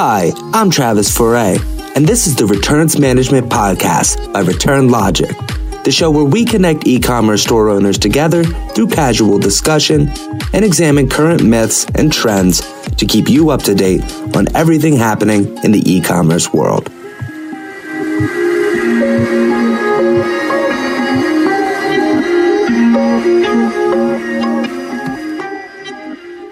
Hi, I'm Travis Foray, and this is the Returns Management Podcast by Return Logic, the show where we connect e commerce store owners together through casual discussion and examine current myths and trends to keep you up to date on everything happening in the e commerce world.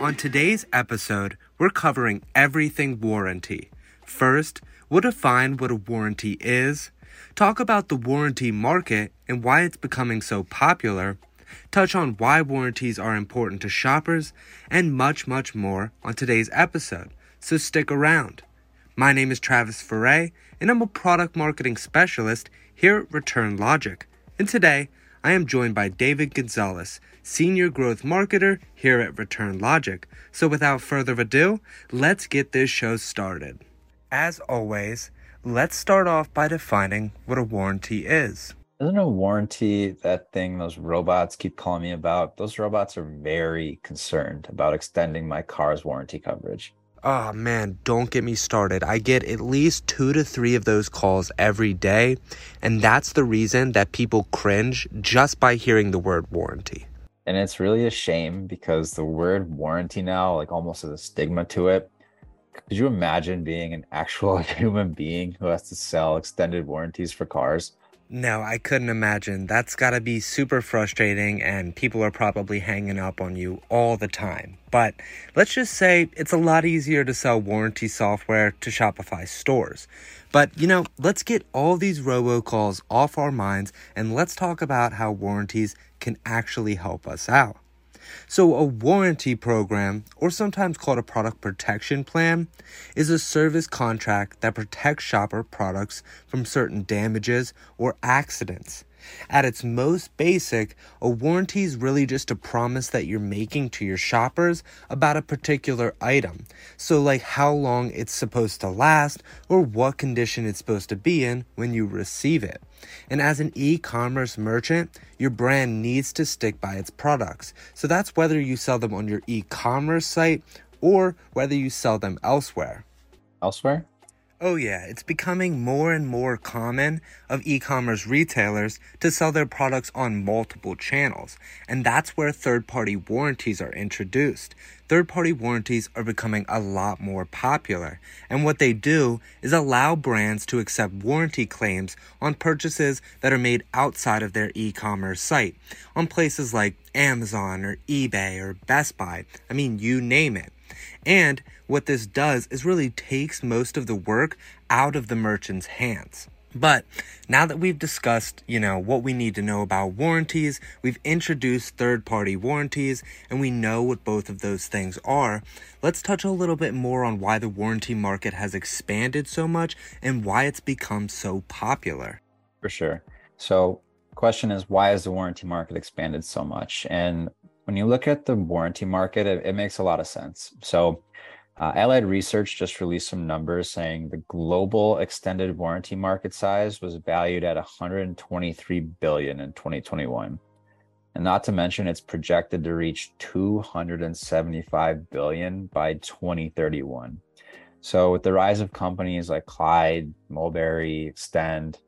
On today's episode, we're covering everything warranty. First, we'll define what a warranty is, talk about the warranty market and why it's becoming so popular, touch on why warranties are important to shoppers, and much, much more on today's episode. So stick around. My name is Travis Foray, and I'm a product marketing specialist here at Return Logic. And today, I am joined by David Gonzalez, Senior Growth Marketer here at Return Logic. So without further ado, let's get this show started. As always, let's start off by defining what a warranty is. Isn't a warranty that thing those robots keep calling me about? Those robots are very concerned about extending my car's warranty coverage. Oh man, don't get me started. I get at least two to three of those calls every day, and that's the reason that people cringe just by hearing the word warranty. And it's really a shame because the word warranty now, like almost has a stigma to it. Could you imagine being an actual human being who has to sell extended warranties for cars? No, I couldn't imagine. That's gotta be super frustrating, and people are probably hanging up on you all the time. But let's just say it's a lot easier to sell warranty software to Shopify stores. But you know, let's get all these robocalls off our minds and let's talk about how warranties can actually help us out. So, a warranty program, or sometimes called a product protection plan, is a service contract that protects shopper products from certain damages or accidents. At its most basic, a warranty is really just a promise that you're making to your shoppers about a particular item. So, like how long it's supposed to last or what condition it's supposed to be in when you receive it. And as an e commerce merchant, your brand needs to stick by its products. So, that's whether you sell them on your e commerce site or whether you sell them elsewhere. Elsewhere? Oh, yeah, it's becoming more and more common of e commerce retailers to sell their products on multiple channels, and that's where third party warranties are introduced. Third party warranties are becoming a lot more popular, and what they do is allow brands to accept warranty claims on purchases that are made outside of their e commerce site, on places like Amazon or eBay or Best Buy. I mean, you name it. And what this does is really takes most of the work out of the merchant's hands. But now that we've discussed, you know, what we need to know about warranties, we've introduced third-party warranties, and we know what both of those things are, let's touch a little bit more on why the warranty market has expanded so much and why it's become so popular. For sure. So, question is why has the warranty market expanded so much? And when you look at the warranty market, it, it makes a lot of sense. So, uh, Allied Research just released some numbers saying the global extended warranty market size was valued at 123 billion in 2021. And not to mention it's projected to reach 275 billion by 2031. So with the rise of companies like Clyde, Mulberry, Extend,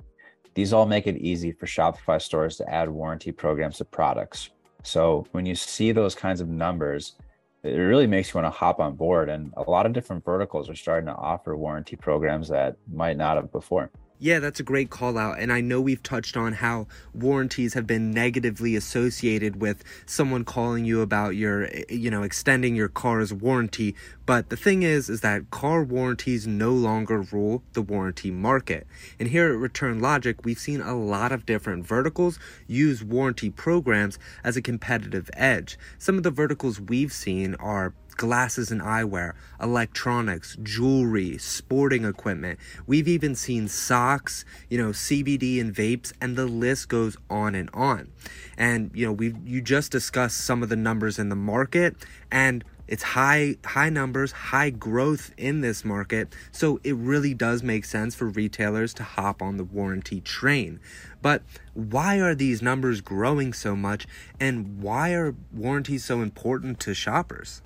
these all make it easy for Shopify stores to add warranty programs to products. So when you see those kinds of numbers, it really makes you want to hop on board. And a lot of different verticals are starting to offer warranty programs that might not have before. Yeah, that's a great call out. And I know we've touched on how warranties have been negatively associated with someone calling you about your, you know, extending your car's warranty. But the thing is, is that car warranties no longer rule the warranty market. And here at Return Logic, we've seen a lot of different verticals use warranty programs as a competitive edge. Some of the verticals we've seen are glasses and eyewear, electronics, jewelry, sporting equipment. We've even seen socks, you know, CBD and vapes, and the list goes on and on. And you know, we you just discussed some of the numbers in the market and it's high high numbers, high growth in this market. So it really does make sense for retailers to hop on the warranty train. But why are these numbers growing so much and why are warranties so important to shoppers?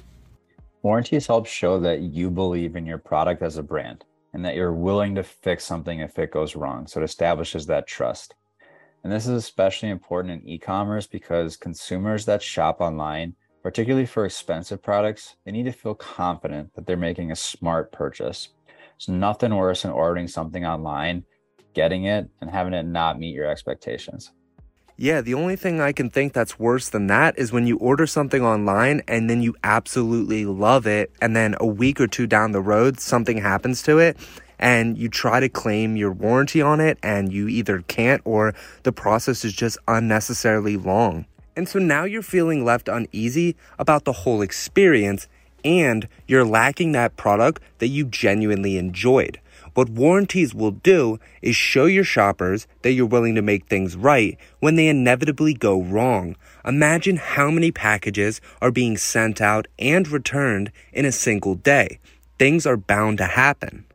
Warranties help show that you believe in your product as a brand and that you're willing to fix something if it goes wrong. So it establishes that trust. And this is especially important in e commerce because consumers that shop online, particularly for expensive products, they need to feel confident that they're making a smart purchase. It's nothing worse than ordering something online, getting it, and having it not meet your expectations. Yeah, the only thing I can think that's worse than that is when you order something online and then you absolutely love it, and then a week or two down the road, something happens to it, and you try to claim your warranty on it, and you either can't or the process is just unnecessarily long. And so now you're feeling left uneasy about the whole experience, and you're lacking that product that you genuinely enjoyed. What warranties will do is show your shoppers that you're willing to make things right when they inevitably go wrong. Imagine how many packages are being sent out and returned in a single day. Things are bound to happen.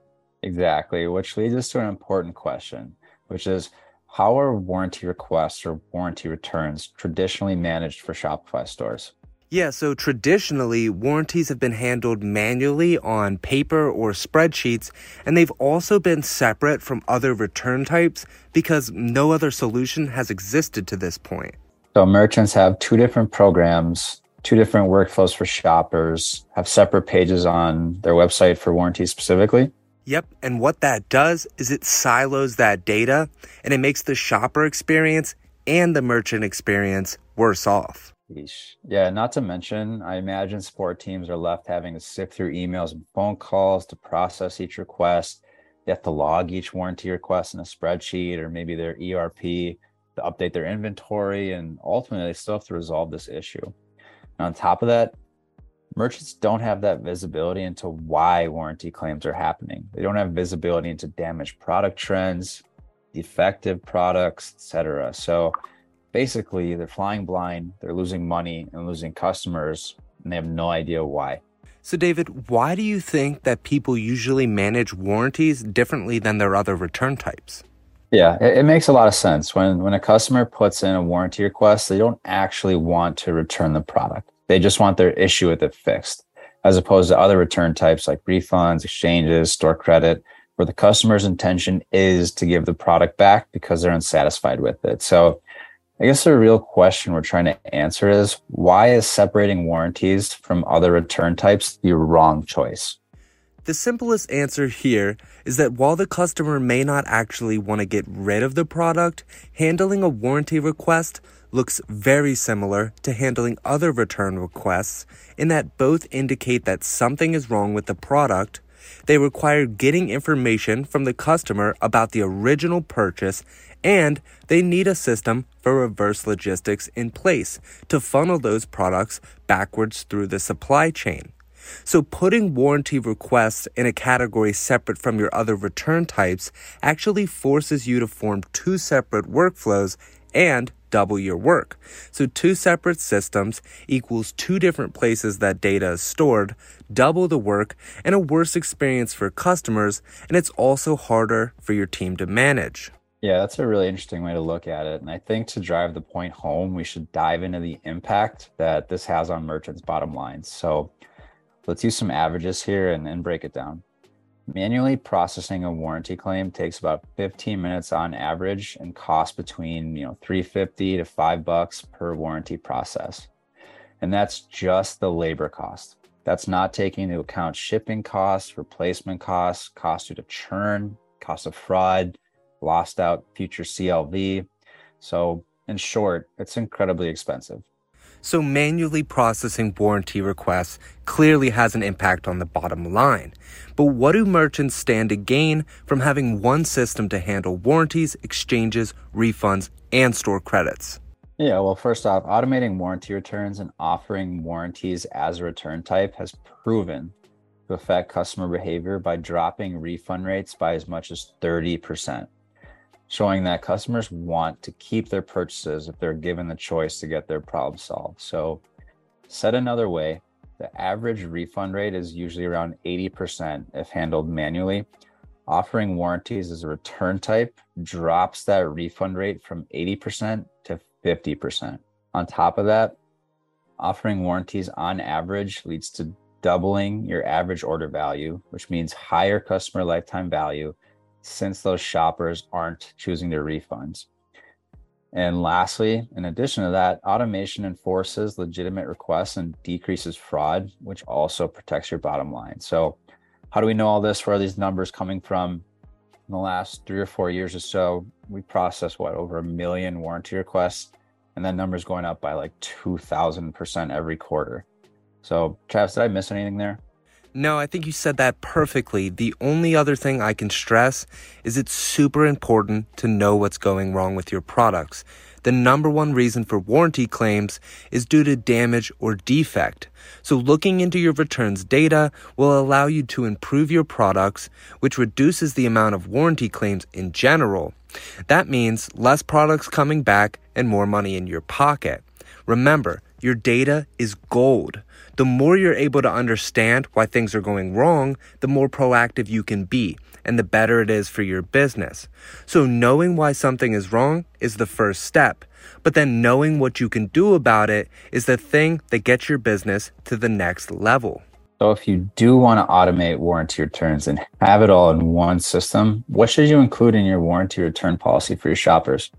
Exactly, which leads us to an important question, which is how are warranty requests or warranty returns traditionally managed for Shopify stores? Yeah, so traditionally, warranties have been handled manually on paper or spreadsheets, and they've also been separate from other return types because no other solution has existed to this point. So, merchants have two different programs, two different workflows for shoppers, have separate pages on their website for warranties specifically. Yep, and what that does is it silos that data and it makes the shopper experience and the merchant experience worse off. Yeah, not to mention, I imagine support teams are left having to sift through emails and phone calls to process each request. They have to log each warranty request in a spreadsheet or maybe their ERP to update their inventory. And ultimately, they still have to resolve this issue. And on top of that, merchants don't have that visibility into why warranty claims are happening. They don't have visibility into damaged product trends, defective products, etc. So basically they're flying blind, they're losing money and losing customers, and they have no idea why. So, David, why do you think that people usually manage warranties differently than their other return types? Yeah, it, it, makes a lot of sense. When when a customer puts in a warranty request, they don't actually want to return the product. They just want their issue with it fixed, as opposed to other return types like refunds, exchanges, store credit, where the customer's intention is to give the product back because they're unsatisfied with it. So I guess the real question we're trying to answer is why is separating warranties from other return types the wrong choice? The simplest answer here is that while the customer may not actually want to get rid of the product, handling a warranty request looks very similar to handling other return requests in that both indicate that something is wrong with the product. They require getting information from the customer about the original purchase and they need a system for reverse logistics in place to funnel those products backwards through the supply chain. So putting warranty requests in a category separate from your other return types actually forces you to form two separate workflows and double your work. So two separate systems equals two different places that data is stored, double the work, and a worse experience for customers, and it's also harder for your team to manage. Yeah, that's a really interesting way to look at it. And I think to drive the point home, we should dive into the impact that this has on merchants' bottom lines. So let's use some averages here and, and break it down. Manually processing a warranty claim takes about 15 minutes on average and costs between, you know, 350 to 5 bucks per warranty process. And that's just the labor cost. That's not taking into account shipping costs, replacement costs, cost due to churn, cost of fraud, lost out future CLV. So, in short, it's incredibly expensive. So, manually processing warranty requests clearly has an impact on the bottom line. But what do merchants stand to gain from having one system to handle warranties, exchanges, refunds, and store credits? Yeah, well, first off, automating warranty returns and offering warranties as a return type has proven to affect customer behavior by dropping refund rates by as much as 30% showing that customers want to keep their purchases if they're given the choice to get their problem solved. So, said another way, the average refund rate is usually around 80% if handled manually. Offering warranties as a return type drops that refund rate from 80% to 50%. On top of that, offering warranties on average leads to doubling your average order value, which means higher customer lifetime value since those shoppers aren't choosing their refunds. And lastly, in addition to that, automation enforces legitimate requests and decreases fraud, which also protects your bottom line. So, how do we know all this? Where are these numbers coming from? In the last three or four years or so, we processed what over a million warranty requests, and that number's going up by like 2,000% every quarter. So, Travis, did I miss anything there? No, I think you said that perfectly. The only other thing I can stress is it's super important to know what's going wrong with your products. The number one reason for warranty claims is due to damage or defect. So looking into your returns data will allow you to improve your products, which reduces the amount of warranty claims in general. That means less products coming back and more money in your pocket. Remember, your data is gold the more you're able to understand why things are going wrong, the more proactive you can be and the better it is for your business. So knowing why something is wrong is the first step. But then knowing what you can do about it is the thing that gets your business to the next level. So if you do want to automate warranty returns and have it all in one system, what should you include in your warranty return policy for your shoppers?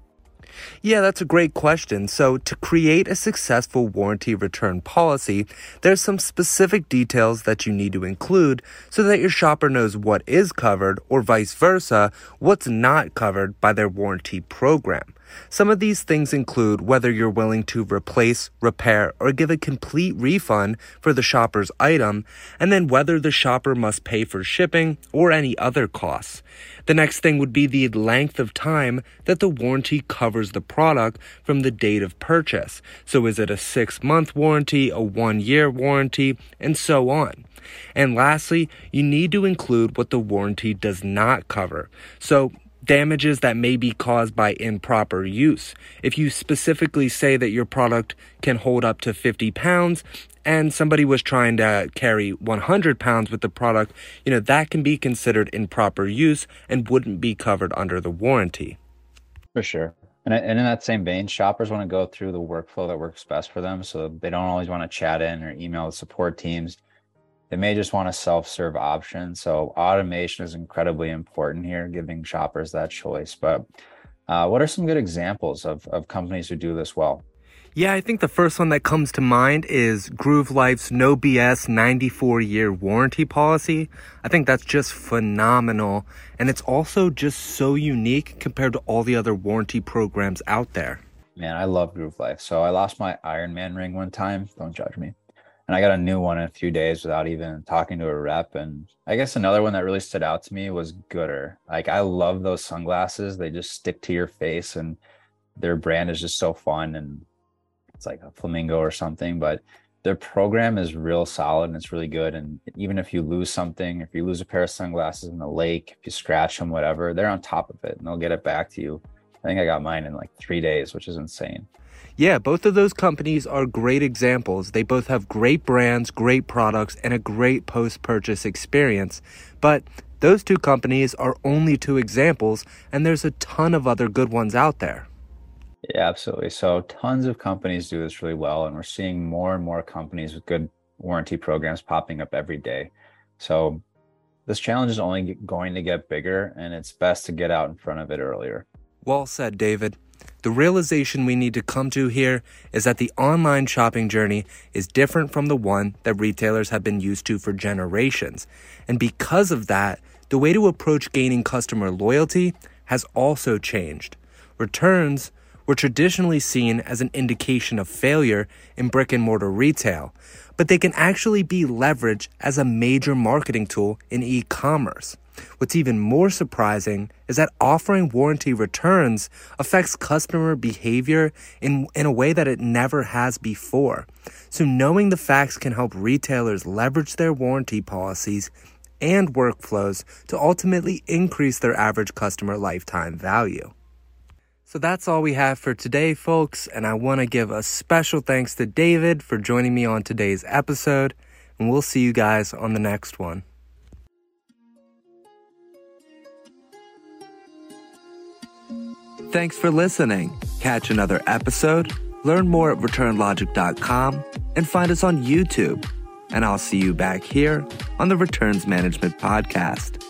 Yeah, that's a great question. So, to create a successful warranty return policy, there's some specific details that you need to include so that your shopper knows what is covered or vice versa, what's not covered by their warranty program. Some of these things include whether you're willing to replace, repair, or give a complete refund for the shopper's item, and then whether the shopper must pay for shipping or any other costs. The next thing would be the length of time that the warranty covers the product from the date of purchase. So is it a six month warranty, a one year warranty, and so on. And lastly, you need to include what the warranty does not cover. So damages that may be caused by improper use. If you specifically say that your product can hold up to 50 pounds and somebody was trying to carry 100 pounds with the product, you know, that can be considered improper use and wouldn't be covered under the warranty. For sure. And, and in that same vein, shoppers want to go through the workflow that works best for them. So they don't always want to chat in or email the support teams they may just want a self-serve option. So automation is incredibly important here, giving shoppers that choice. But uh, what are some good examples of, of companies who do this well? Yeah, I think the first one that comes to mind is Groove Life's no BS 94 year warranty policy. I think that's just phenomenal. And it's also just so unique compared to all the other warranty programs out there. Man, I love Groove Life. So I lost my Iron Man ring one time. Don't judge me and I got a new one in a few days without even talking to a rep. And I guess another one that really stood out to me was Goodr. Like I love those sunglasses. They just stick to your face and their brand is just so fun and it's like a flamingo or something, but their program is real solid and it's really good. And even if you lose something, if you lose a pair of sunglasses in the lake, if you scratch them, whatever, they're on top of it and they'll get it back to you. I think I got mine in like three days, which is insane. Yeah, both of those companies are great examples. They both have great brands, great products, and a great post purchase experience. But those two companies are only two examples, and there's a ton of other good ones out there. Yeah, absolutely. So, tons of companies do this really well, and we're seeing more and more companies with good warranty programs popping up every day. So, this challenge is only going to get bigger, and it's best to get out in front of it earlier. Well said, David. The realization we need to come to here is that the online shopping journey is different from the one that retailers have been used to for generations. And because of that, the way to approach gaining customer loyalty has also changed. Returns were traditionally seen as an indication of failure in brick and mortar retail, but they can actually be leveraged as a major marketing tool in e commerce. What's even more surprising is that offering warranty returns affects customer behavior in, in a way that it never has before. So, knowing the facts can help retailers leverage their warranty policies and workflows to ultimately increase their average customer lifetime value. So that's all we have for today, folks, and I want to give a special thanks to David for joining me on today's episode, and we'll see you guys on the next one. Thanks for listening. Catch another episode, learn more at returnlogic.com, and find us on YouTube. and I'll see you back here on the Returns Management Podcast.